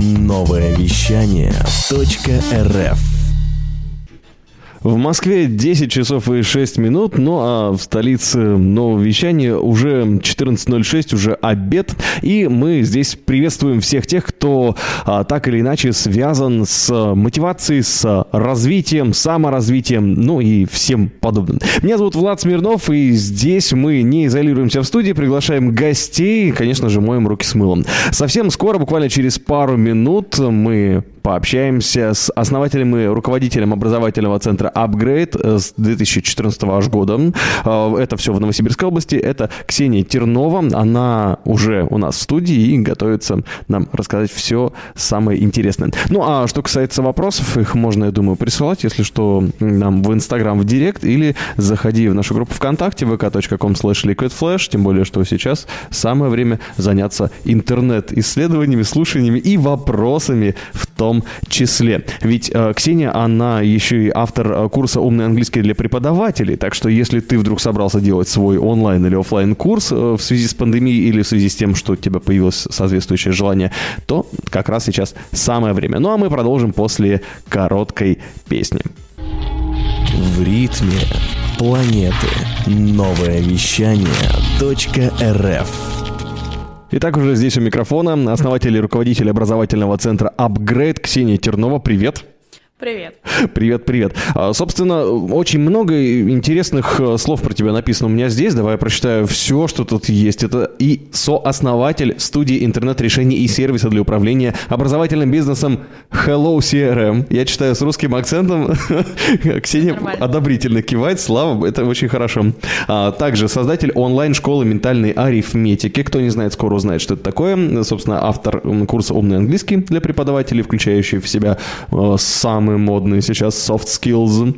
Новое вещание .рф в Москве 10 часов и 6 минут, ну а в столице нового вещания уже 14.06, уже обед. И мы здесь приветствуем всех тех, кто а, так или иначе связан с мотивацией, с развитием, саморазвитием, ну и всем подобным. Меня зовут Влад Смирнов, и здесь мы не изолируемся в студии, приглашаем гостей, конечно же, моем руки с мылом. Совсем скоро, буквально через пару минут, мы пообщаемся с основателем и руководителем образовательного центра Upgrade э, с 2014 аж года. Э, это все в Новосибирской области. Это Ксения Тернова. Она уже у нас в студии и готовится нам рассказать все самое интересное. Ну, а что касается вопросов, их можно, я думаю, присылать, если что, нам в Инстаграм, в Директ, или заходи в нашу группу ВКонтакте, vk.com slash liquidflash, тем более, что сейчас самое время заняться интернет-исследованиями, слушаниями и вопросами в том числе. Ведь э, Ксения, она еще и автор э, курса «Умный английский для преподавателей», так что если ты вдруг собрался делать свой онлайн или офлайн курс э, в связи с пандемией или в связи с тем, что у тебя появилось соответствующее желание, то как раз сейчас самое время. Ну а мы продолжим после короткой песни. В ритме планеты. Новое вещание .рф Итак, уже здесь у микрофона основатель и руководитель образовательного центра Upgrade Ксения Тернова. Привет. Привет. Привет, привет. А, собственно, очень много интересных э, слов про тебя написано у меня здесь. Давай я прочитаю все, что тут есть. Это и сооснователь студии интернет-решений и сервиса для управления образовательным бизнесом Hello CRM. Я читаю с русским акцентом. Ксения Нормально. одобрительно кивает. Слава, это очень хорошо. А, также создатель онлайн-школы ментальной арифметики. Кто не знает, скоро узнает, что это такое. Собственно, автор курса «Умный английский» для преподавателей, включающий в себя э, сам самые модные сейчас soft skills.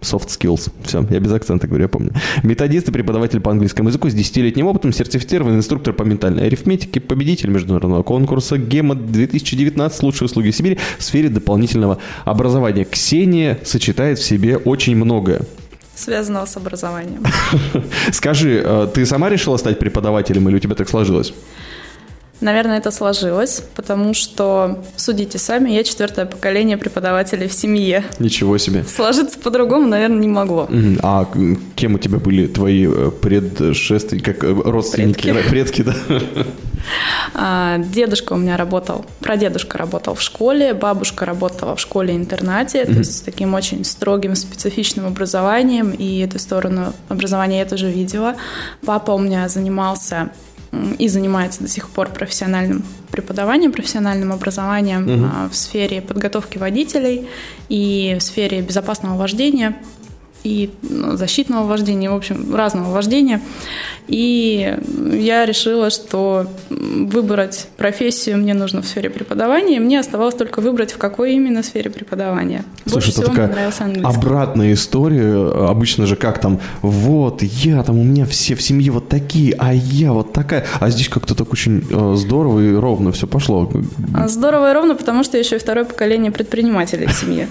Soft skills. Все, я без акцента говорю, я помню. Методист и преподаватель по английскому языку с десятилетним опытом, сертифицированный инструктор по ментальной арифметике, победитель международного конкурса ГЕМА 2019 «Лучшие услуги Сибири» в сфере дополнительного образования. Ксения сочетает в себе очень многое связанного с образованием. Скажи, э, ты сама решила стать преподавателем или у тебя так сложилось? Наверное, это сложилось, потому что, судите сами, я четвертое поколение преподавателей в семье. Ничего себе. Сложиться по-другому, наверное, не могло. А кем у тебя были твои э, предшественники, как э, родственники, предки, предки да? А, дедушка у меня работал, прадедушка работал в школе, бабушка работала в школе-интернате, mm-hmm. то есть с таким очень строгим, специфичным образованием, и эту сторону образования я тоже видела. Папа у меня занимался и занимается до сих пор профессиональным преподаванием, профессиональным образованием угу. в сфере подготовки водителей и в сфере безопасного вождения и ну, защитного вождения, в общем, разного вождения. И я решила, что выбрать профессию мне нужно в сфере преподавания, и мне оставалось только выбрать, в какой именно сфере преподавания. Слушай, Больше всего такая мне нравился английский. обратная история. Обычно же как там, вот, я там, у меня все в семье вот такие, а я вот такая. А здесь как-то так очень э, здорово и ровно все пошло. Здорово и ровно, потому что еще и второе поколение предпринимателей в семье.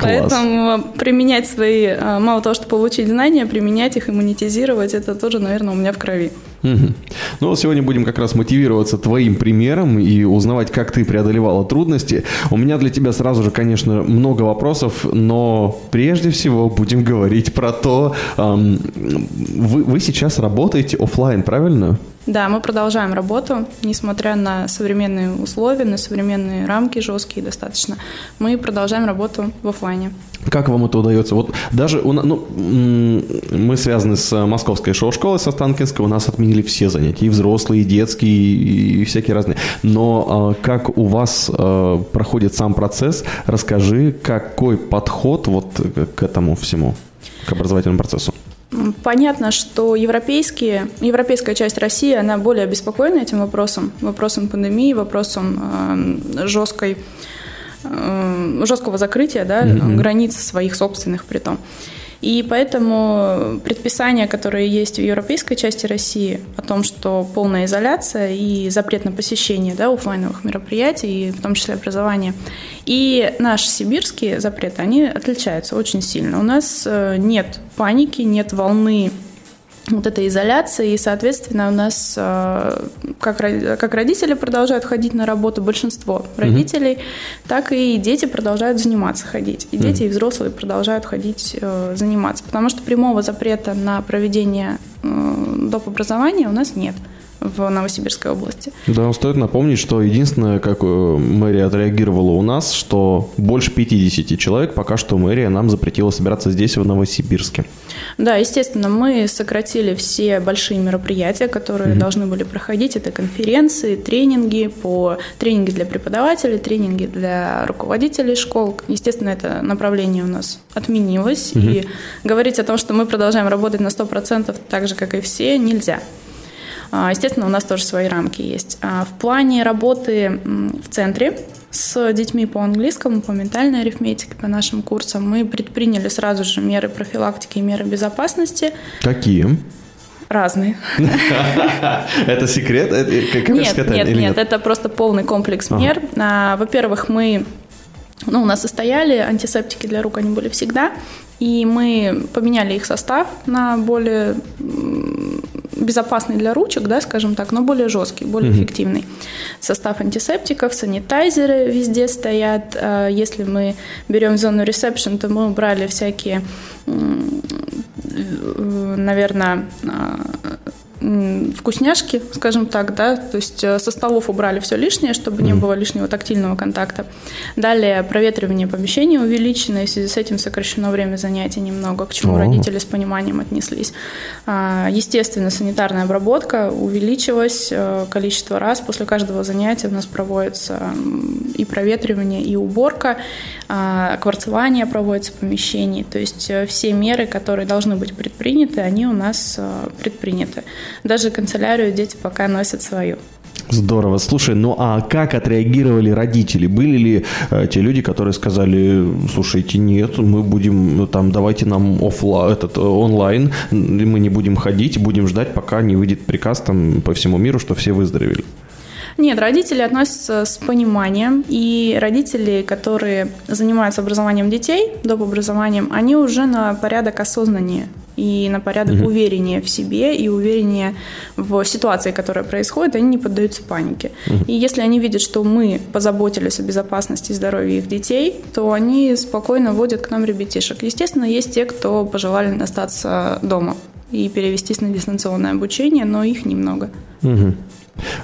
Поэтому применять свои, э, мало того, что получить знания, применять их и монетизировать, это тоже, наверное, у меня в крови. Угу. Ну вот сегодня будем как раз мотивироваться твоим примером и узнавать, как ты преодолевала трудности. У меня для тебя сразу же, конечно, много вопросов, но прежде всего будем говорить про то, эм, вы, вы сейчас работаете офлайн, правильно? Да, мы продолжаем работу, несмотря на современные условия, на современные рамки жесткие достаточно. Мы продолжаем работу в офлайне. Как вам это удается? Вот даже у, ну, мы связаны с московской шоу-школой, со Станкинской, у нас отменили все занятия, и взрослые, и детские, и всякие разные. Но э, как у вас э, проходит сам процесс? Расскажи, какой подход вот к этому всему, к образовательному процессу? Понятно, что европейские, европейская часть России, она более обеспокоена этим вопросом, вопросом пандемии, вопросом э, жесткой Э, жесткого закрытия, да, mm-hmm. границ своих собственных при том. И поэтому предписания, которые есть в европейской части России о том, что полная изоляция и запрет на посещение да, офлайновых мероприятий, в том числе образования, и наши сибирские запреты, они отличаются очень сильно. У нас э, нет паники, нет волны вот этой изоляции, и, соответственно, у нас э, как, как родители продолжают ходить на работу, большинство родителей, mm-hmm. так и дети продолжают заниматься ходить. И дети, mm-hmm. и взрослые продолжают ходить э, заниматься, потому что прямого запрета на проведение э, доп. образования у нас нет в Новосибирской области. Да, стоит напомнить, что единственное, как э, мэрия отреагировала у нас, что больше 50 человек пока что мэрия нам запретила собираться здесь, в Новосибирске. Да, естественно, мы сократили все большие мероприятия, которые mm-hmm. должны были проходить. Это конференции, тренинги по тренинги для преподавателей, тренинги для руководителей школ. Естественно, это направление у нас отменилось. Mm-hmm. И говорить о том, что мы продолжаем работать на 100% так же, как и все, нельзя. А, естественно, у нас тоже свои рамки есть. А, в плане работы в центре с детьми по английскому, по ментальной арифметике, по нашим курсам, мы предприняли сразу же меры профилактики и меры безопасности. Какие? Разные. Это секрет? Нет, нет, нет, это просто полный комплекс мер. А, во-первых, мы ну, у нас состояли антисептики для рук, они были всегда, и мы поменяли их состав на более безопасный для ручек, да, скажем так, но более жесткий, более mm-hmm. эффективный. Состав антисептиков, санитайзеры везде стоят. А, если мы берем зону ресепшн, то мы убрали всякие, наверное, а, вкусняшки, скажем так, да, то есть э, со столов убрали все лишнее, чтобы не было лишнего тактильного контакта. Далее проветривание помещения увеличено, и в связи с этим сокращено время занятий немного, к чему О. родители с пониманием отнеслись. А, естественно, санитарная обработка увеличилась, э, количество раз после каждого занятия у нас проводится и проветривание, и уборка, а, кварцевание проводится в помещении, то есть э, все меры, которые должны быть предприняты, они у нас предприняты. Даже канцелярию дети пока носят свою. Здорово. Слушай, ну а как отреагировали родители? Были ли э, те люди, которые сказали, слушайте, нет, мы будем там, давайте нам офла, этот э, онлайн, мы не будем ходить, будем ждать, пока не выйдет приказ там по всему миру, что все выздоровели? Нет, родители относятся с пониманием, и родители, которые занимаются образованием детей, доп. образованием, они уже на порядок осознаннее и на порядок угу. увереннее в себе и увереннее в ситуации, которая происходит, они не поддаются панике. Угу. И если они видят, что мы позаботились о безопасности и здоровье их детей, то они спокойно водят к нам ребятишек. Естественно, есть те, кто пожелали остаться дома и перевестись на дистанционное обучение, но их немного. Угу.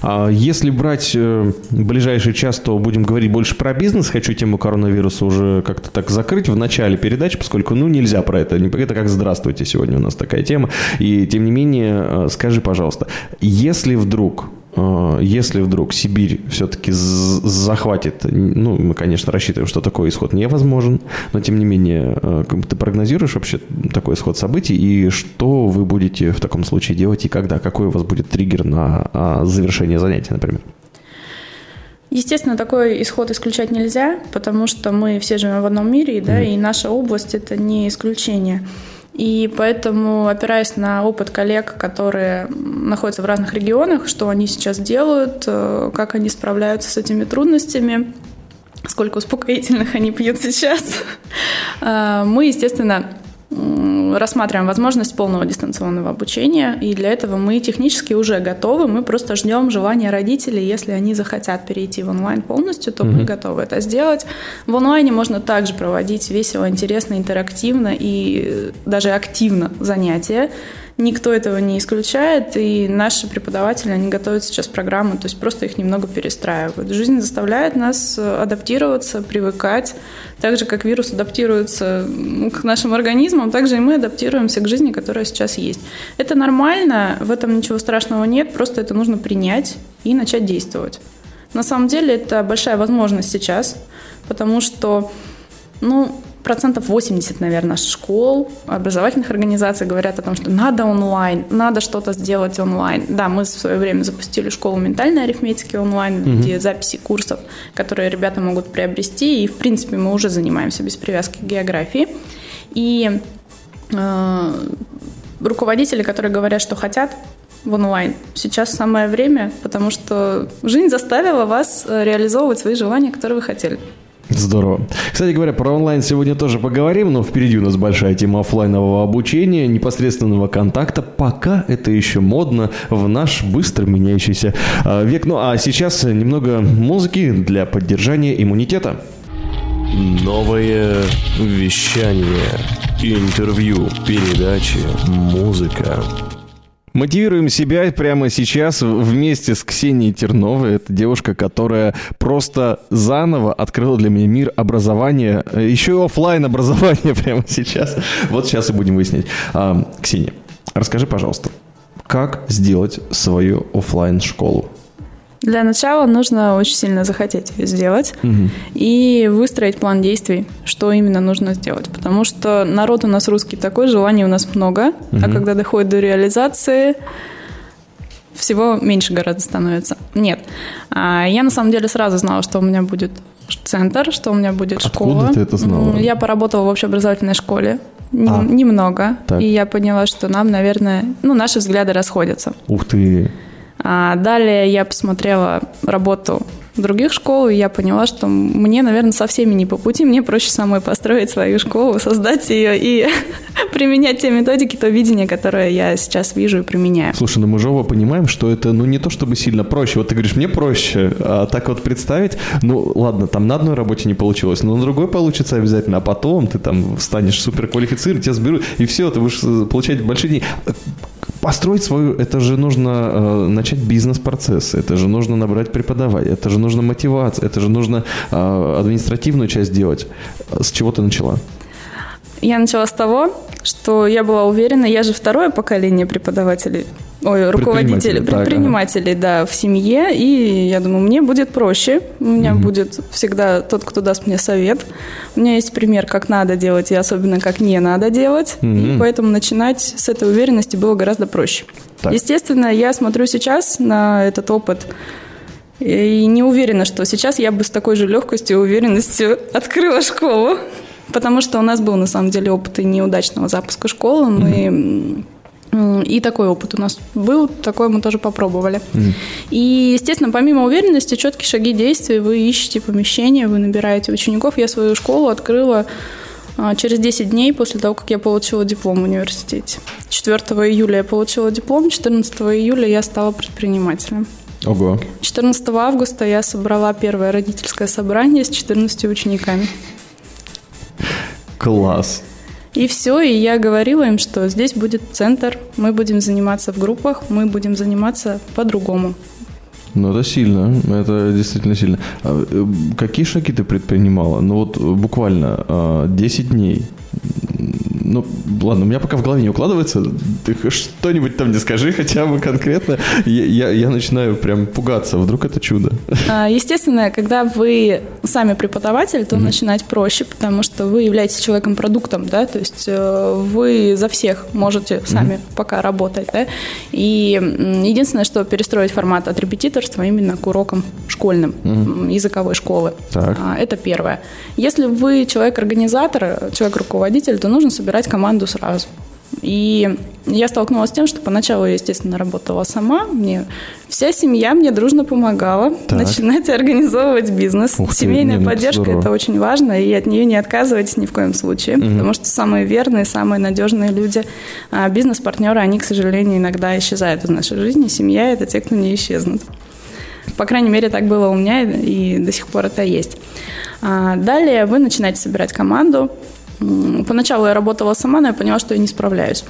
А если брать э, ближайший час, то будем говорить больше про бизнес. Хочу тему коронавируса уже как-то так закрыть в начале передачи, поскольку, ну, нельзя про это. Это как «Здравствуйте» сегодня у нас такая тема. И, тем не менее, э, скажи, пожалуйста, если вдруг если вдруг Сибирь все-таки захватит, ну, мы, конечно, рассчитываем, что такой исход невозможен, но, тем не менее, э, ты прогнозируешь вообще такой исход событий, и что вы будете в таком случае делать, и когда? Какой у вас будет триггер на а, завершение занятия, например? Естественно, такой исход исключать нельзя, потому что мы все живем в одном мире, да, mm. и наша область – это не исключение. И поэтому, опираясь на опыт коллег, которые находятся в разных регионах, что они сейчас делают, э, как они справляются с этими трудностями, сколько успокоительных они пьют сейчас, э, мы, естественно, рассматриваем возможность полного дистанционного обучения, и для этого мы технически уже готовы, мы просто ждем желания родителей, если они захотят перейти в онлайн полностью, то mm-hmm. мы готовы это сделать. В онлайне можно также проводить весело, интересно, интерактивно и даже активно занятия. Никто этого не исключает, и наши преподаватели, они готовят сейчас программы, то есть просто их немного перестраивают. Жизнь заставляет нас э, адаптироваться, привыкать. Так же, как вирус адаптируется к нашим организмам, так же и мы адаптируемся к жизни, которая сейчас есть. Это нормально, в этом ничего страшного нет, просто это нужно принять и начать действовать. На самом деле это большая возможность сейчас, потому что ну, процентов 80, наверное, школ, образовательных организаций говорят о том, что надо онлайн, надо что-то сделать онлайн. Да, мы в свое время запустили школу ментальной арифметики онлайн, угу. где записи курсов, которые ребята могут приобрести, и, в принципе, мы уже занимаемся без привязки к географии. И э, руководители, которые говорят, что хотят в онлайн. Сейчас самое время, потому что жизнь заставила вас э, реализовывать свои желания, которые вы хотели. Здорово. Кстати говоря, про онлайн сегодня тоже поговорим, но впереди у нас большая тема офлайнового обучения, непосредственного контакта. Пока это еще модно в наш быстро меняющийся э, век. Ну а сейчас немного музыки для поддержания иммунитета. Новое вещание. Интервью, передачи, музыка. Мотивируем себя прямо сейчас вместе с Ксенией Терновой. Это девушка, которая просто заново открыла для меня мир образования, еще и офлайн образования прямо сейчас. Вот сейчас и будем выяснять. А, Ксения, расскажи, пожалуйста, как сделать свою офлайн школу? Для начала нужно очень сильно захотеть сделать угу. и выстроить план действий, что именно нужно сделать. Потому что народ у нас русский такой, желаний у нас много, угу. а когда доходит до реализации, всего меньше гораздо становится. Нет. А, я на самом деле сразу знала, что у меня будет центр, что у меня будет Откуда школа. Откуда ты это знала? Я поработала в общеобразовательной школе. А. Немного. Так. И я поняла, что нам, наверное, ну, наши взгляды расходятся. Ух ты. А далее я посмотрела работу других школ, и я поняла, что мне, наверное, со всеми не по пути. Мне проще самой построить свою школу, создать ее и применять те методики, то видение, которое я сейчас вижу и применяю. Слушай, ну мы же оба понимаем, что это, ну, не то чтобы сильно проще. Вот ты говоришь, мне проще, а так вот представить, ну, ладно, там на одной работе не получилось, но на другой получится обязательно, а потом ты там станешь суперквалифицирован, тебя сберут, и все, ты будешь э, получать большие деньги построить свою, это же нужно э, начать бизнес-процесс, это же нужно набрать преподавателя, это же нужно мотивация, это же нужно э, административную часть делать. С чего ты начала? Я начала с того, что я была уверена, я же второе поколение преподавателей ой, руководителей, предпринимателей, да, в семье, и я думаю, мне будет проще, у меня mm будет всегда тот, кто даст мне совет. У меня есть пример, как надо делать, и особенно как не надо делать, mm и поэтому начинать с этой уверенности было гораздо проще. Так. Естественно, я смотрю сейчас на этот опыт и не уверена, что сейчас я бы с такой же легкостью и уверенностью открыла школу, потому что у нас был на самом деле опыт и неудачного запуска школы, мы mm и такой опыт у нас был, такой мы тоже попробовали. Mm. И, естественно, помимо уверенности, четкие шаги действий, вы ищете помещение, вы набираете учеников. Я свою школу открыла а, через 10 дней после того, как я получила диплом в университете. 4 июля я получила диплом, 14 июля я стала предпринимателем. Ого. 14 августа я собрала первое родительское собрание с 14 учениками. Класс. И все, и я говорила им, что здесь будет центр, мы будем заниматься в группах, мы будем заниматься по-другому. Ну, это сильно, это действительно сильно. А, э, какие шаги ты предпринимала? Ну, вот буквально 10 а, дней ну, ладно, у меня пока в голове не укладывается. Ты что-нибудь там не скажи хотя бы конкретно. Я, я, я начинаю прям пугаться. Вдруг это чудо. А, естественно, когда вы сами преподаватель, то mm-hmm. начинать проще, потому что вы являетесь человеком-продуктом, да, то есть э, вы за всех можете сами mm-hmm. пока работать, да. И единственное, что перестроить формат от репетиторства именно к урокам школьным, mm-hmm. языковой школы. Так. А, это первое. Если вы человек-организатор, человек-руководитель, то нужно собирать собирать команду сразу. И я столкнулась с тем, что поначалу я, естественно, работала сама. Мне вся семья мне дружно помогала так. начинать организовывать бизнес. Ух ты, Семейная нет, поддержка – это очень важно, и от нее не отказывайтесь ни в коем случае, угу. потому что самые верные, самые надежные люди, а бизнес-партнеры, они, к сожалению, иногда исчезают из нашей жизни. Семья – это те, кто не исчезнут. По крайней мере, так было у меня, и до сих пор это есть. А далее вы начинаете собирать команду, Поначалу я работала сама, но я поняла, что я не справляюсь.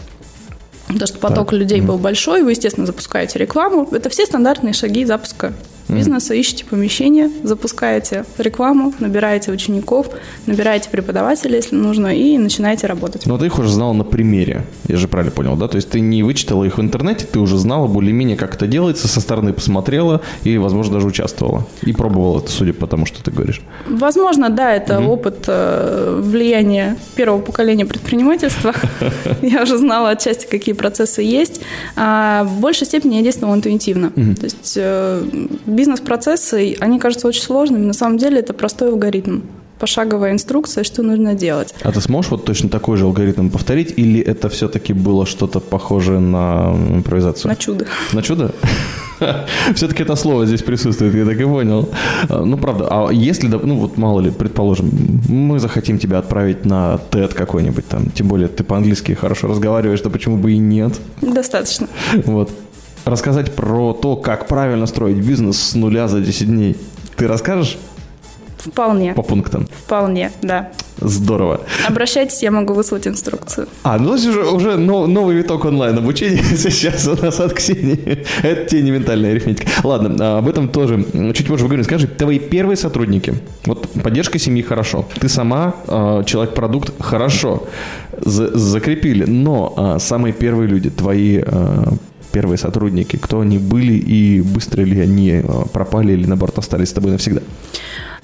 Потому что поток так. людей был большой, вы, естественно, запускаете рекламу. Это все стандартные шаги запуска бизнеса, ищете помещение, запускаете рекламу, набираете учеников, набираете преподавателей, если нужно, и начинаете работать. Но ты их уже знала на примере, я же правильно понял, да? То есть ты не вычитала их в интернете, ты уже знала более-менее, как это делается, со стороны посмотрела и, возможно, даже участвовала. И пробовала это, судя по тому, что ты говоришь. Возможно, да, это угу. опыт э, влияния первого поколения предпринимательства. Я уже знала отчасти, какие процессы есть. А в большей степени я действовала интуитивно. То есть э, бизнес-процессы, они кажутся очень сложными, на самом деле это простой алгоритм пошаговая инструкция, что нужно делать. А ты сможешь вот точно такой же алгоритм повторить, или это все-таки было что-то похожее на импровизацию? На чудо. На чудо? Все-таки это слово здесь присутствует, я так и понял. А, ну, правда, а если, ну, вот мало ли, предположим, мы захотим тебя отправить на TED какой-нибудь там, тем более ты по-английски хорошо разговариваешь, то почему бы и нет? Достаточно. Вот. Рассказать про то, как правильно строить бизнес с нуля за 10 дней. Ты расскажешь? Вполне. По пунктам? Вполне, да. Здорово. Обращайтесь, я могу выслать инструкцию. А, ну уже, уже новый виток онлайн обучения сейчас у нас от Ксении. Это тебе не ментальная арифметика. Ладно, а, об этом тоже чуть позже поговорим. Скажи, твои первые сотрудники, вот поддержка семьи хорошо, ты сама а, человек-продукт хорошо, закрепили, но а, самые первые люди, твои первые сотрудники, кто они были и быстро ли они пропали или наоборот остались с тобой навсегда?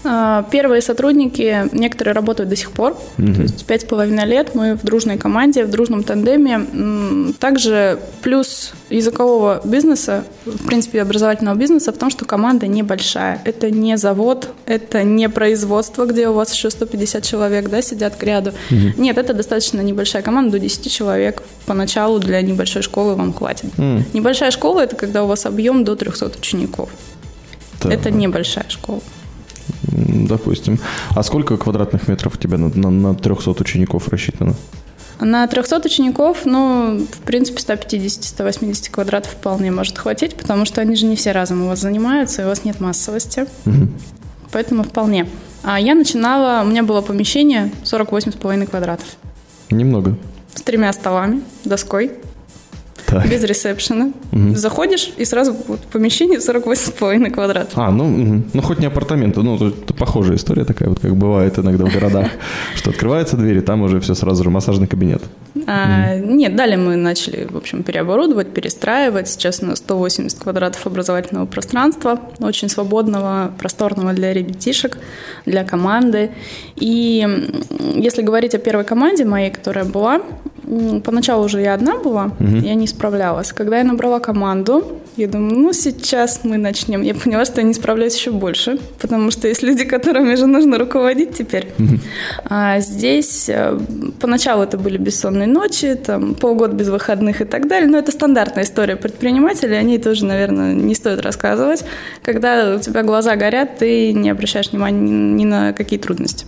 А, первые сотрудники, некоторые работают до сих пор. Угу. То есть пять с половиной лет мы в дружной команде, в дружном тандеме. Также плюс языкового бизнеса, в принципе, образовательного бизнеса в том, что команда небольшая. Это не завод, это не производство, где у вас еще 150 человек да, сидят к ряду. Угу. Нет, это достаточно небольшая команда, до 10 человек. Поначалу для небольшой школы вам хватит. Угу. Небольшая школа – это когда у вас объем до 300 учеников. Да. Это небольшая школа допустим. А сколько квадратных метров у тебя на, на, на 300 учеников рассчитано? На 300 учеников, ну, в принципе, 150-180 квадратов вполне может хватить, потому что они же не все разом у вас занимаются, и у вас нет массовости. Угу. Поэтому вполне. А я начинала, у меня было помещение 48,5 квадратов. Немного. С тремя столами, доской так. без ресепшена. Угу. Заходишь, и сразу вот, помещение 48,5 квадратов. А, ну, угу. ну хоть не апартаменты, ну, это похожая история такая, вот как бывает иногда в городах, что открываются двери, там уже все сразу же массажный кабинет. А, угу. Нет, далее мы начали, в общем, переоборудовать, перестраивать. Сейчас у нас 180 квадратов образовательного пространства, очень свободного, просторного для ребятишек, для команды. И если говорить о первой команде моей, которая была, поначалу уже я одна была, угу. я не справлялась. Когда я набрала команду, я думаю, ну сейчас мы начнем. Я поняла, что я не справляюсь еще больше, потому что есть люди, которыми же нужно руководить теперь. Угу. А здесь э, поначалу это были бессонные ночи, там полгода без выходных и так далее, но это стандартная история предпринимателей, о ней тоже, наверное, не стоит рассказывать. Когда у тебя глаза горят, ты не обращаешь внимания ни на какие трудности.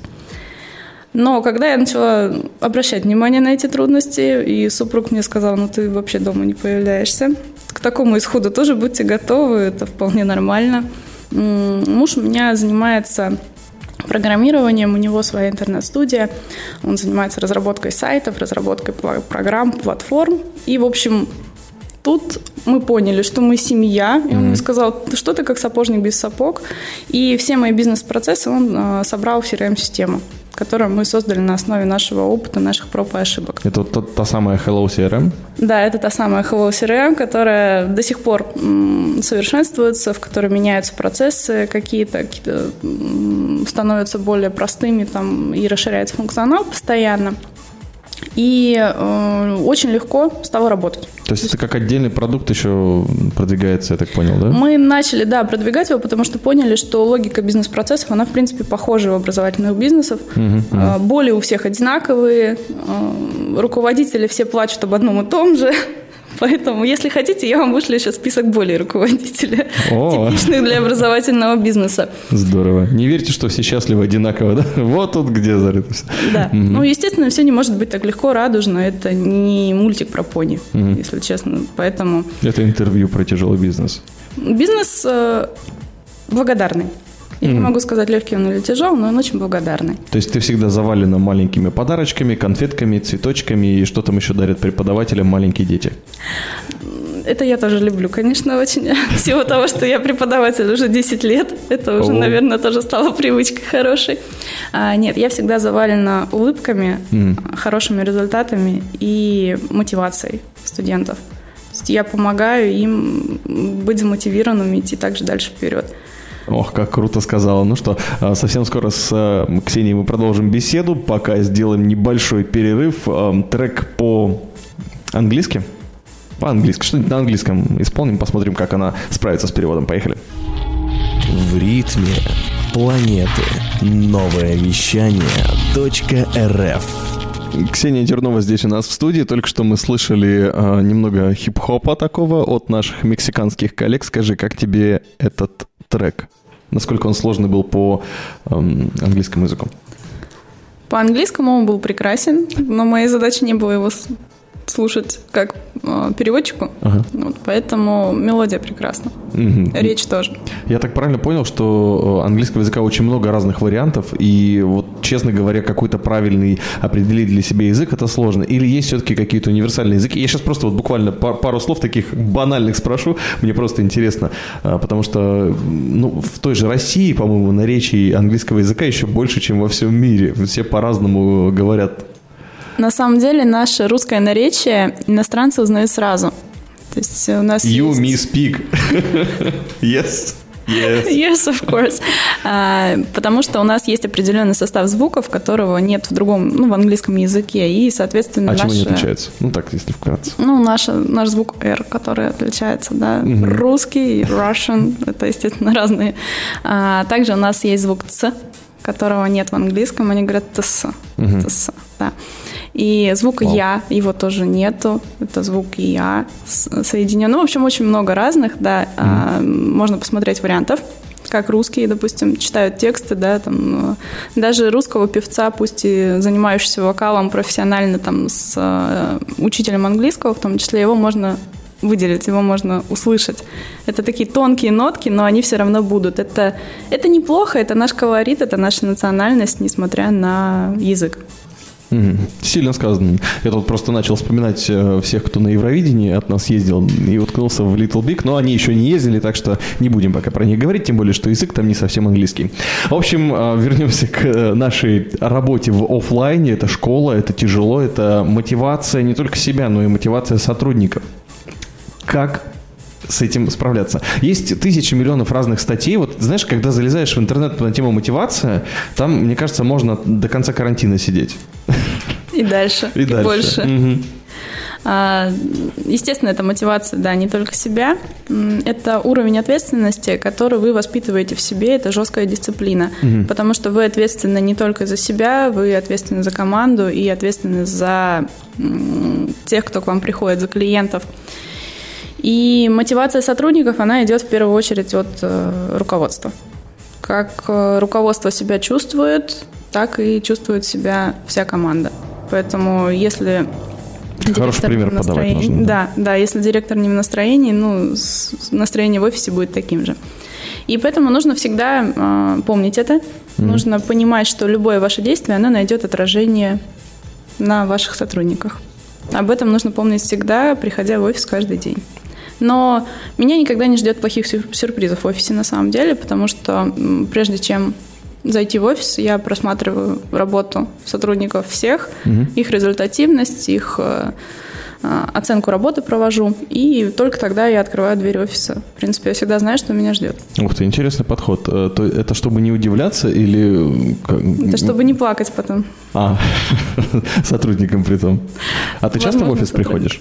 Но когда я начала обращать внимание на эти трудности, и супруг мне сказал, ну ты вообще дома не появляешься, к такому исходу тоже будьте готовы, это вполне нормально. Муж у меня занимается программированием, у него своя интернет-студия, он занимается разработкой сайтов, разработкой программ, платформ, и, в общем, тут мы поняли, что мы семья, и он мне сказал, что ты как сапожник без сапог, и все мои бизнес-процессы он э, собрал в CRM-систему которую мы создали на основе нашего опыта, наших проб и ошибок. Это вот та, та самая Hello CRM? Да, это та самая Hello CRM, которая до сих пор совершенствуется, в которой меняются процессы какие-то, какие становятся более простыми там, и расширяется функционал постоянно. И э, очень легко стало работать. То есть это как отдельный продукт еще продвигается, я так понял, да? Мы начали, да, продвигать его, потому что поняли, что логика бизнес-процессов, она, в принципе, похожа у образовательных бизнесов. Угу, угу. Боли у всех одинаковые, э, руководители все плачут об одном и том же. Поэтому, если хотите, я вам вышлю еще список более руководителей, О. типичных для образовательного бизнеса. Здорово. Не верьте, что все счастливы одинаково, да? Вот тут где зарыто Да. Угу. Ну, естественно, все не может быть так легко, радужно. Это не мультик про пони, угу. если честно. Поэтому... Это интервью про тяжелый бизнес. Бизнес э, благодарный. Я не могу сказать, легкий он или тяжелый, но он очень благодарный. То есть ты всегда завалена маленькими подарочками, конфетками, цветочками и что там еще дарят преподавателям маленькие дети? Это я тоже люблю, конечно, очень. Всего того, что я преподаватель уже 10 лет, это уже, О. наверное, тоже стало привычкой хорошей. А, нет, я всегда завалена улыбками, mm. хорошими результатами и мотивацией студентов. То есть я помогаю им быть замотивированными, идти также дальше вперед. Ох, как круто сказала. Ну что, а, совсем скоро с э, Ксенией мы продолжим беседу. Пока сделаем небольшой перерыв. Трек по-английски. По-английски. Что-нибудь на английском исполним, посмотрим, как она справится с переводом. Поехали. В ритме планеты. Новое вещание. .рф Ксения Дернова здесь у нас в студии. Только что мы слышали э, немного хип-хопа такого от наших мексиканских коллег. Скажи, как тебе этот трек? Насколько он сложный был по э, английскому языку? По английскому он был прекрасен, но моей задачей не было его слушать как э, переводчику. Ага. Вот, поэтому мелодия прекрасна. Угу. Речь тоже. Я так правильно понял, что э, английского языка очень много разных вариантов, и вот, честно говоря, какой-то правильный определить для себя язык это сложно. Или есть все-таки какие-то универсальные языки? Я сейчас просто вот буквально пару слов таких банальных спрошу, мне просто интересно, э, потому что ну, в той же России, по-моему, наречий английского языка еще больше, чем во всем мире. Все по-разному говорят на самом деле наше русское наречие иностранцы узнают сразу. То есть у нас You есть... me speak. yes. Yes. yes, of course. А, потому что у нас есть определенный состав звуков, которого нет в другом, ну, в английском языке, и, соответственно, А наше... чем они отличаются? Ну, так, если вкратце. Ну, наш, наш звук R, который отличается, да. Угу. Русский, Russian, это, естественно, разные. А, также у нас есть звук C, которого нет в английском, они говорят ТС. Угу. ТС, да. И звук Вау. «я», его тоже нету. Это звук «я» соединен. Ну, в общем, очень много разных, да. Mm. Можно посмотреть вариантов как русские, допустим, читают тексты, да, там, э, даже русского певца, пусть и занимающегося вокалом профессионально, там, с э, учителем английского, в том числе, его можно выделить, его можно услышать. Это такие тонкие нотки, но они все равно будут. Это, это неплохо, это наш колорит, это наша национальность, несмотря на язык. Сильно сказано. Я тут просто начал вспоминать э, всех, кто на Евровидении от нас ездил и уткнулся в Little Big, но они еще не ездили, так что не будем пока про них говорить, тем более, что язык там не совсем английский. В общем, э, вернемся к э, нашей работе в офлайне. Это школа, это тяжело, это мотивация не только себя, но и мотивация сотрудников. Как с этим справляться. Есть тысячи миллионов разных статей. Вот знаешь, когда залезаешь в интернет на тему мотивация, там, мне кажется, можно до конца карантина сидеть. И дальше. И, и дальше. больше. Угу. Естественно, это мотивация, да, не только себя. Это уровень ответственности, который вы воспитываете в себе, это жесткая дисциплина. Угу. Потому что вы ответственны не только за себя, вы ответственны за команду и ответственны за тех, кто к вам приходит, за клиентов. И мотивация сотрудников, она идет в первую очередь от э, руководства. Как э, руководство себя чувствует, так и чувствует себя вся команда. Поэтому если Хороший пример подавать нужно. Да. да, да, если директор не в настроении, ну, настроение в офисе будет таким же. И поэтому нужно всегда э, помнить это. Mm-hmm. Нужно понимать, что любое ваше действие, оно найдет отражение на ваших сотрудниках. Об этом нужно помнить всегда, приходя в офис каждый день. Но меня никогда не ждет плохих сюрпризов в офисе на самом деле, потому что прежде чем зайти в офис, я просматриваю работу сотрудников всех, угу. их результативность, их э, э, оценку работы провожу, и только тогда я открываю дверь офиса. В принципе, я всегда знаю, что меня ждет. Ух ты, интересный подход. Э, это чтобы не удивляться или... Это чтобы не плакать потом. А, сотрудникам при том. А ты часто в офис приходишь?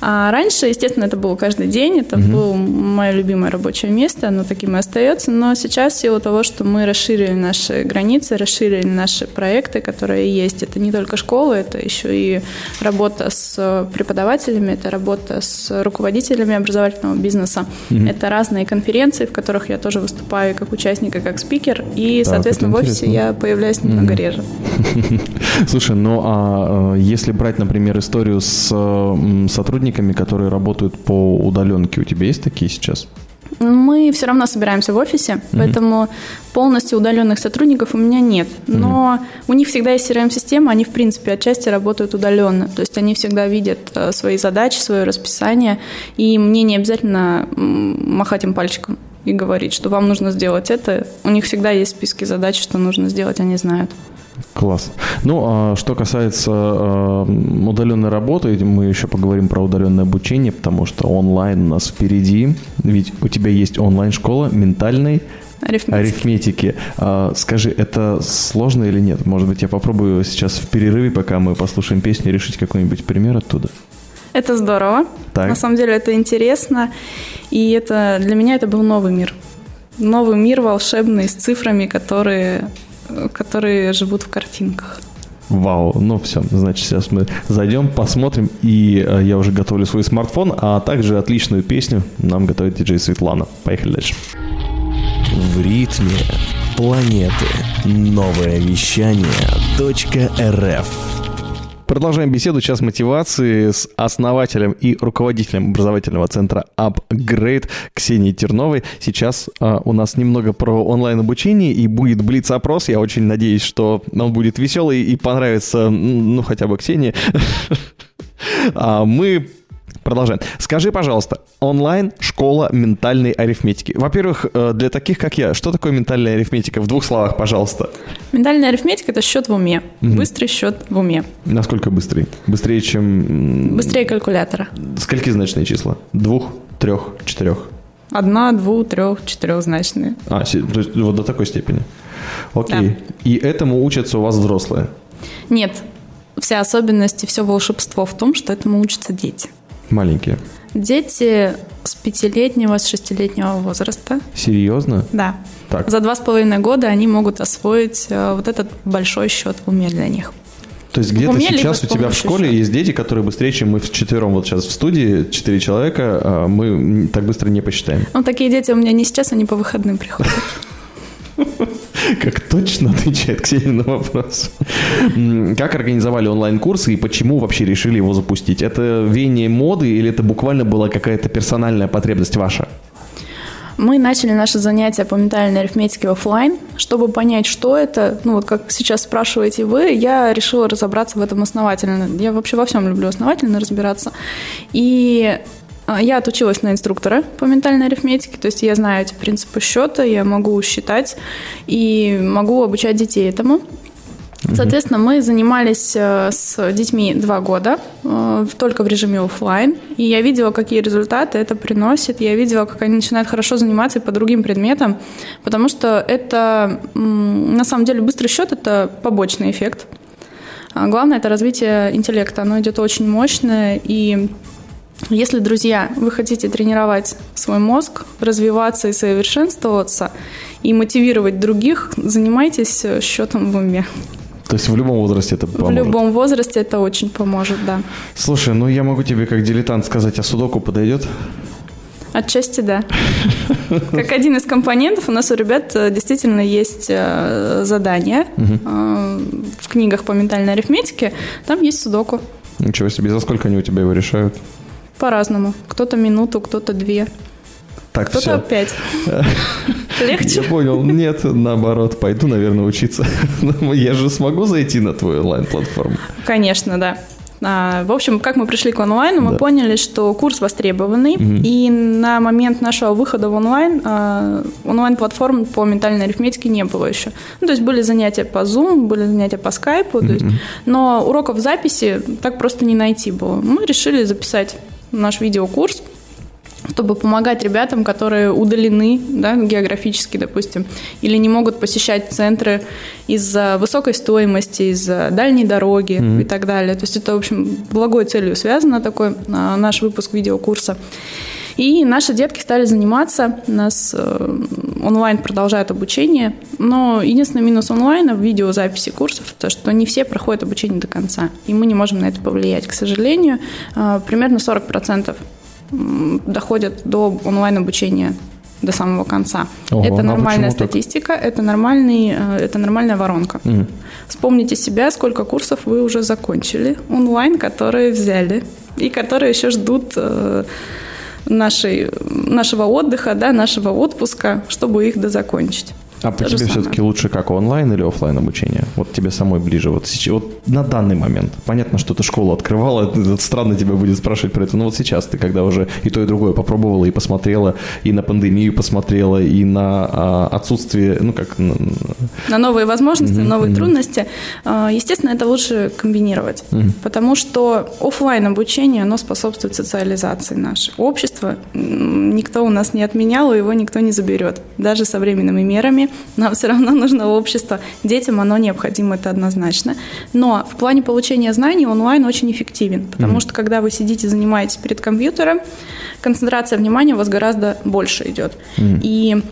А раньше, естественно, это было каждый день, это угу. было мое любимое рабочее место, оно таким и остается, но сейчас в силу того, что мы расширили наши границы, расширили наши проекты, которые есть, это не только школа, это еще и работа с преподавателями, это работа с руководителями образовательного бизнеса, угу. это разные конференции, в которых я тоже выступаю как участник и как спикер, и, да, соответственно, в офисе я появляюсь немного угу. реже. Слушай, ну а э, если брать, например, историю с сотрудниками, сотрудниками, которые работают по удаленке. У тебя есть такие сейчас? Мы все равно собираемся в офисе, угу. поэтому полностью удаленных сотрудников у меня нет. Но угу. у них всегда есть CRM-система, они, в принципе, отчасти работают удаленно. То есть они всегда видят э, свои задачи, свое расписание, и мне не обязательно махать им пальчиком и говорить, что вам нужно сделать это. У них всегда есть списки задач, что нужно сделать, они знают. Класс. Ну, а что касается э, удаленной работы, мы еще поговорим про удаленное обучение, потому что онлайн у нас впереди. Ведь у тебя есть онлайн-школа ментальной арифметики. арифметики. А, скажи, это сложно или нет? Может быть, я попробую сейчас в перерыве, пока мы послушаем песню, решить какой-нибудь пример оттуда? Это здорово. Так. На самом деле это интересно. И это для меня это был новый мир. Новый мир волшебный с цифрами, которые которые живут в картинках. Вау, ну все, значит, сейчас мы зайдем, посмотрим, и э, я уже готовлю свой смартфон, а также отличную песню нам готовит диджей Светлана. Поехали дальше. В ритме планеты. Новое вещание .рф Продолжаем беседу сейчас мотивации с основателем и руководителем образовательного центра Upgrade Ксенией Терновой. Сейчас а, у нас немного про онлайн-обучение и будет блиц-опрос. Я очень надеюсь, что он будет веселый и понравится, ну, хотя бы Ксении. А мы Продолжаем. Скажи, пожалуйста, онлайн-школа ментальной арифметики. Во-первых, э, для таких, как я, что такое ментальная арифметика? В двух словах, пожалуйста. Ментальная арифметика – это счет в уме. Угу. Быстрый счет в уме. Насколько быстрый? Быстрее, чем... Быстрее калькулятора. Скольки значные числа? Двух, трех, четырех? Одна, двух, трех, четырехзначные. А, то есть вот до такой степени. Окей. Да. И этому учатся у вас взрослые? Нет. Вся особенность и все волшебство в том, что этому учатся дети. Маленькие? Дети с пятилетнего, с шестилетнего возраста. Серьезно? Да. Так. За два с половиной года они могут освоить э, вот этот большой счет в уме для них. То есть где-то сейчас у тебя в школе счета. есть дети, которые быстрее, чем мы вчетвером вот сейчас в студии, четыре человека, а мы так быстро не посчитаем. Ну, такие дети у меня не сейчас, они по выходным приходят. Как точно отвечает Ксения на вопрос. Как организовали онлайн-курсы и почему вообще решили его запустить? Это веяние моды или это буквально была какая-то персональная потребность ваша? Мы начали наши занятия по ментальной арифметике офлайн. Чтобы понять, что это, ну вот как сейчас спрашиваете вы, я решила разобраться в этом основательно. Я вообще во всем люблю основательно разбираться. И я отучилась на инструктора по ментальной арифметике, то есть я знаю эти принципы счета, я могу считать и могу обучать детей этому. Соответственно, мы занимались э, с детьми два года, э, только в режиме офлайн, и я видела, какие результаты это приносит, я видела, как они начинают хорошо заниматься и по другим предметам, потому что это, на самом деле, быстрый счет – это побочный эффект. А главное – это развитие интеллекта, оно идет очень мощное, и если, друзья, вы хотите тренировать свой мозг, развиваться и совершенствоваться, и мотивировать других, занимайтесь счетом в уме. То есть в любом возрасте это поможет? В любом возрасте это очень поможет, да. Слушай, ну я могу тебе как дилетант сказать, а судоку подойдет? Отчасти да. Как один из компонентов у нас у ребят э, действительно есть э, задание э, в книгах по ментальной арифметике. Там есть судоку. Ничего себе, за сколько они у тебя его решают? По-разному. Кто-то минуту, кто-то две. Так, кто-то все. пять. Легче? Я понял. Нет, наоборот, пойду, наверное, учиться. Я же смогу зайти на твою онлайн-платформу? Конечно, да. А, в общем, как мы пришли к онлайну, мы да. поняли, что курс востребованный, угу. и на момент нашего выхода в онлайн а, онлайн-платформ по ментальной арифметике не было еще. Ну, то есть были занятия по Zoom, были занятия по Skype, угу. есть, но уроков записи так просто не найти было. Мы решили записать наш видеокурс, чтобы помогать ребятам, которые удалены да, географически, допустим, или не могут посещать центры из-за высокой стоимости, из-за дальней дороги mm-hmm. и так далее. То есть это, в общем, благой целью связано такой а, наш выпуск видеокурса. И наши детки стали заниматься, у нас э, онлайн продолжает обучение, но единственный минус онлайна в видеозаписи курсов, то что не все проходят обучение до конца, и мы не можем на это повлиять, к сожалению. Э, примерно 40% доходят до онлайн-обучения до самого конца. Ого, это ну нормальная статистика, так? это, нормальный, э, это нормальная воронка. Угу. Вспомните себя, сколько курсов вы уже закончили онлайн, которые взяли и которые еще ждут нашей, нашего отдыха, да, нашего отпуска, чтобы их дозакончить. А по тебе все-таки лучше как онлайн или офлайн обучение? Вот тебе самой ближе. Вот, сейчас, вот на данный момент. Понятно, что ты школу открывала, это странно тебя будет спрашивать про это, но вот сейчас ты, когда уже и то, и другое попробовала, и посмотрела, и на пандемию посмотрела, и на а, отсутствие, ну как... На, на новые возможности, mm-hmm. новые mm-hmm. трудности. А, естественно, это лучше комбинировать, mm-hmm. потому что офлайн обучение, оно способствует социализации нашей. Общество никто у нас не отменял, и его никто не заберет, даже со временными мерами нам все равно нужно общество. Детям оно необходимо, это однозначно. Но в плане получения знаний онлайн очень эффективен, потому mm-hmm. что когда вы сидите, занимаетесь перед компьютером, концентрация внимания у вас гораздо больше идет. Mm-hmm. И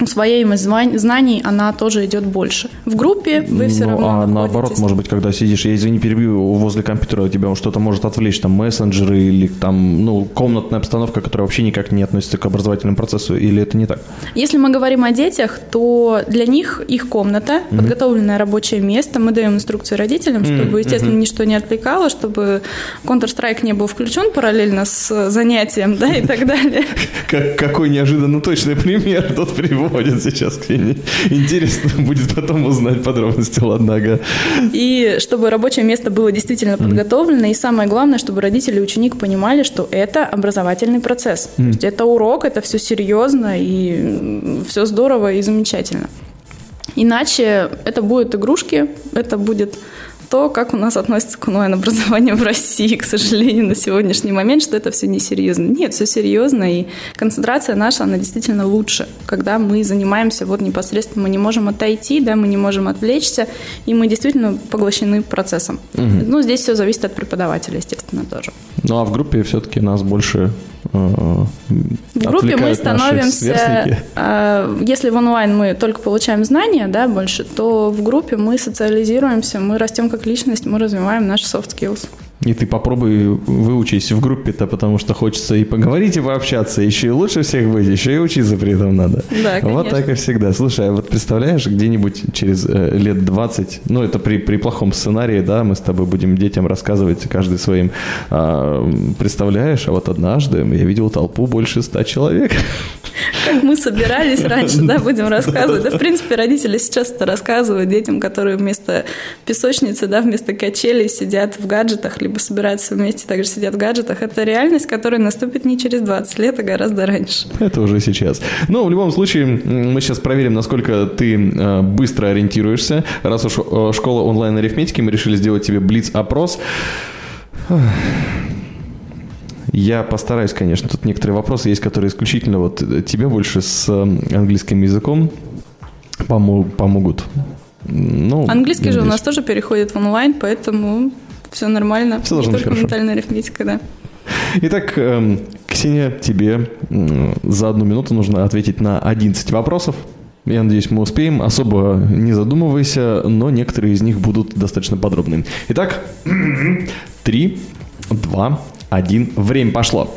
усвояемость знаний, она тоже идет больше. В группе вы все ну, равно А находитесь. наоборот, может быть, когда сидишь, я извини, перебью, возле компьютера тебя что-то может отвлечь, там, мессенджеры или там, ну, комнатная обстановка, которая вообще никак не относится к образовательному процессу, или это не так? Если мы говорим о детях, то для них их комната, подготовленное рабочее место, мы даем инструкции родителям, чтобы, естественно, ничто не отвлекало, чтобы Counter-Strike не был включен параллельно с занятием, да, и так далее. Как, какой неожиданно точный пример тут приводит сейчас, Ксения. Интересно будет потом узнать подробности, ладно, ага. И чтобы рабочее место было действительно подготовлено, и самое главное, чтобы родители и ученик понимали, что это образовательный процесс. То есть это урок, это все серьезно, и все здорово и замечательно. Иначе это будут игрушки, это будет то, как у нас относится к онлайн-образованию в России, к сожалению, на сегодняшний момент, что это все несерьезно. Нет, все серьезно, и концентрация наша, она действительно лучше, когда мы занимаемся вот непосредственно, мы не можем отойти, да, мы не можем отвлечься, и мы действительно поглощены процессом. Угу. Ну, здесь все зависит от преподавателя, естественно, тоже. Ну, а в группе все-таки нас больше в группе мы становимся, э, если в онлайн мы только получаем знания, да, больше, то в группе мы социализируемся, мы растем как личность, мы развиваем наши soft skills. И ты попробуй выучись в группе-то, потому что хочется и поговорить, и пообщаться, еще и лучше всех быть, еще и учиться при этом надо. Да, конечно. Вот так и всегда. Слушай, а вот представляешь, где-нибудь через э, лет 20, ну это при, при плохом сценарии, да, мы с тобой будем детям рассказывать каждый своим, а, представляешь, а вот однажды я видел толпу больше ста человек. Как мы собирались раньше, да, будем рассказывать. Да, в принципе, родители сейчас это рассказывают детям, которые вместо песочницы, да, вместо качелей сидят в гаджетах, либо собираются вместе, также сидят в гаджетах. Это реальность, которая наступит не через 20 лет, а гораздо раньше. Это уже сейчас. Но в любом случае, мы сейчас проверим, насколько ты э, быстро ориентируешься. Раз уж э, школа онлайн-арифметики, мы решили сделать тебе блиц-опрос. Я постараюсь, конечно. Тут некоторые вопросы есть, которые исключительно вот тебе больше с английским языком помогут. Ну, Английский же у нас тоже переходит в онлайн, поэтому все нормально. Все должно быть хорошо. ментальная арифметика, да. Итак, эм, Ксения, тебе за одну минуту нужно ответить на 11 вопросов. Я надеюсь, мы успеем. Особо не задумывайся, но некоторые из них будут достаточно подробными. Итак, 3, 2, 1. Время пошло.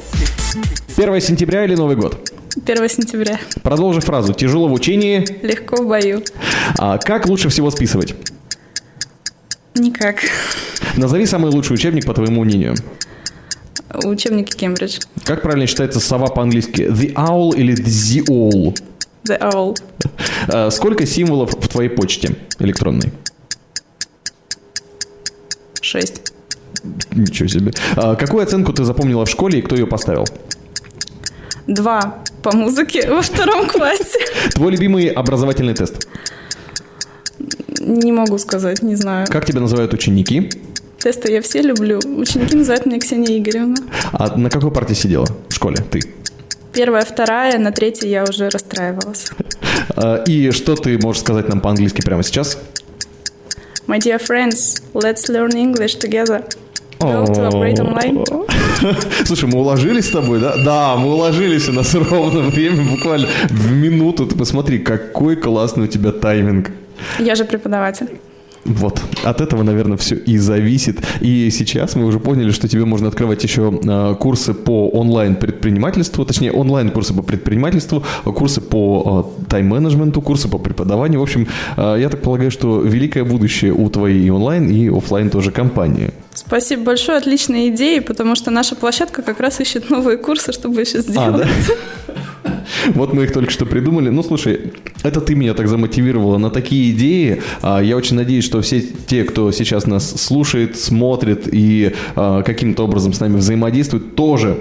1 сентября или Новый год? 1 сентября. Продолжи фразу. Тяжело в учении. Легко в бою. А как лучше всего списывать? Никак. Назови самый лучший учебник, по твоему мнению. Учебники Кембридж. Как правильно читается сова по-английски? The owl или the owl? The owl. А, сколько символов в твоей почте электронной? Шесть. Ничего себе. А, какую оценку ты запомнила в школе и кто ее поставил? Два по музыке во втором классе. Твой любимый образовательный тест? Не могу сказать, не знаю. Как тебя называют ученики? Тесты я все люблю. Ученики называют меня Ксения Игоревна. А на какой партии сидела в школе ты? Первая, вторая, на третьей я уже расстраивалась. А, и что ты можешь сказать нам по-английски прямо сейчас? My dear friends, let's learn English together. Go to Operate Online. Слушай, мы уложились с тобой, да? Да, мы уложились, у нас ровно время, буквально в минуту. Ты посмотри, какой классный у тебя тайминг. Я же преподаватель. Вот, от этого, наверное, все и зависит. И сейчас мы уже поняли, что тебе можно открывать еще э, курсы по онлайн-предпринимательству, точнее, онлайн-курсы по предпринимательству, курсы по э, тайм-менеджменту, курсы по преподаванию. В общем, э, я так полагаю, что великое будущее у твоей и онлайн, и офлайн тоже компании. Спасибо большое, отличные идеи, потому что наша площадка как раз ищет новые курсы, чтобы еще сделать. А, да? Вот мы их только что придумали. Ну, слушай, это ты меня так замотивировала на такие идеи. А, я очень надеюсь, что все те, кто сейчас нас слушает, смотрит и а, каким-то образом с нами взаимодействует, тоже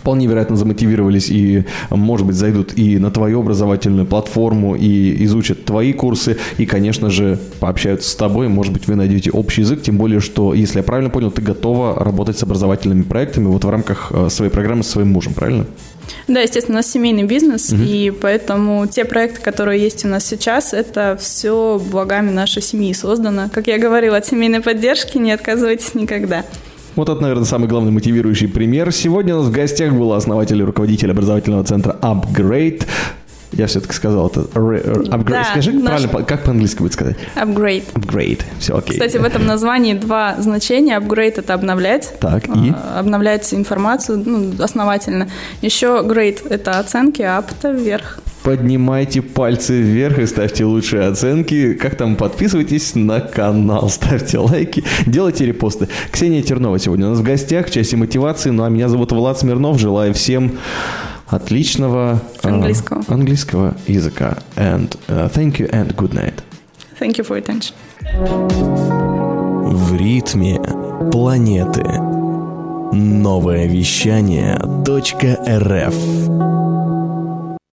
вполне вероятно замотивировались и, может быть, зайдут и на твою образовательную платформу, и изучат твои курсы, и, конечно же, пообщаются с тобой. Может быть, вы найдете общий язык, тем более, что, если я правильно понял, ты готова работать с образовательными проектами вот в рамках а, своей программы с своим мужем, правильно? Да, естественно, у нас семейный бизнес, угу. и поэтому те проекты, которые есть у нас сейчас, это все благами нашей семьи создано. Как я говорила, от семейной поддержки не отказывайтесь никогда. Вот это, наверное, самый главный мотивирующий пример. Сегодня у нас в гостях был основатель и руководитель образовательного центра Upgrade Я все-таки сказал это. Upgrade. Да, Скажи наш- правильно, как по-английски будет сказать? Upgrade. Upgrade. Все, окей. Кстати, в этом названии два значения. Upgrade – это обновлять. Так, и? А, Обновлять информацию ну, основательно. Еще grade – это оценки, а up – это вверх. Поднимайте пальцы вверх и ставьте лучшие оценки. Как там, подписывайтесь на канал, ставьте лайки, делайте репосты. Ксения Тернова сегодня у нас в гостях в части мотивации. Ну а меня зовут Влад Смирнов. Желаю всем отличного а, Английского. английского языка. And uh, thank you and good night. Thank you for attention. В ритме планеты. Новое вещание .рф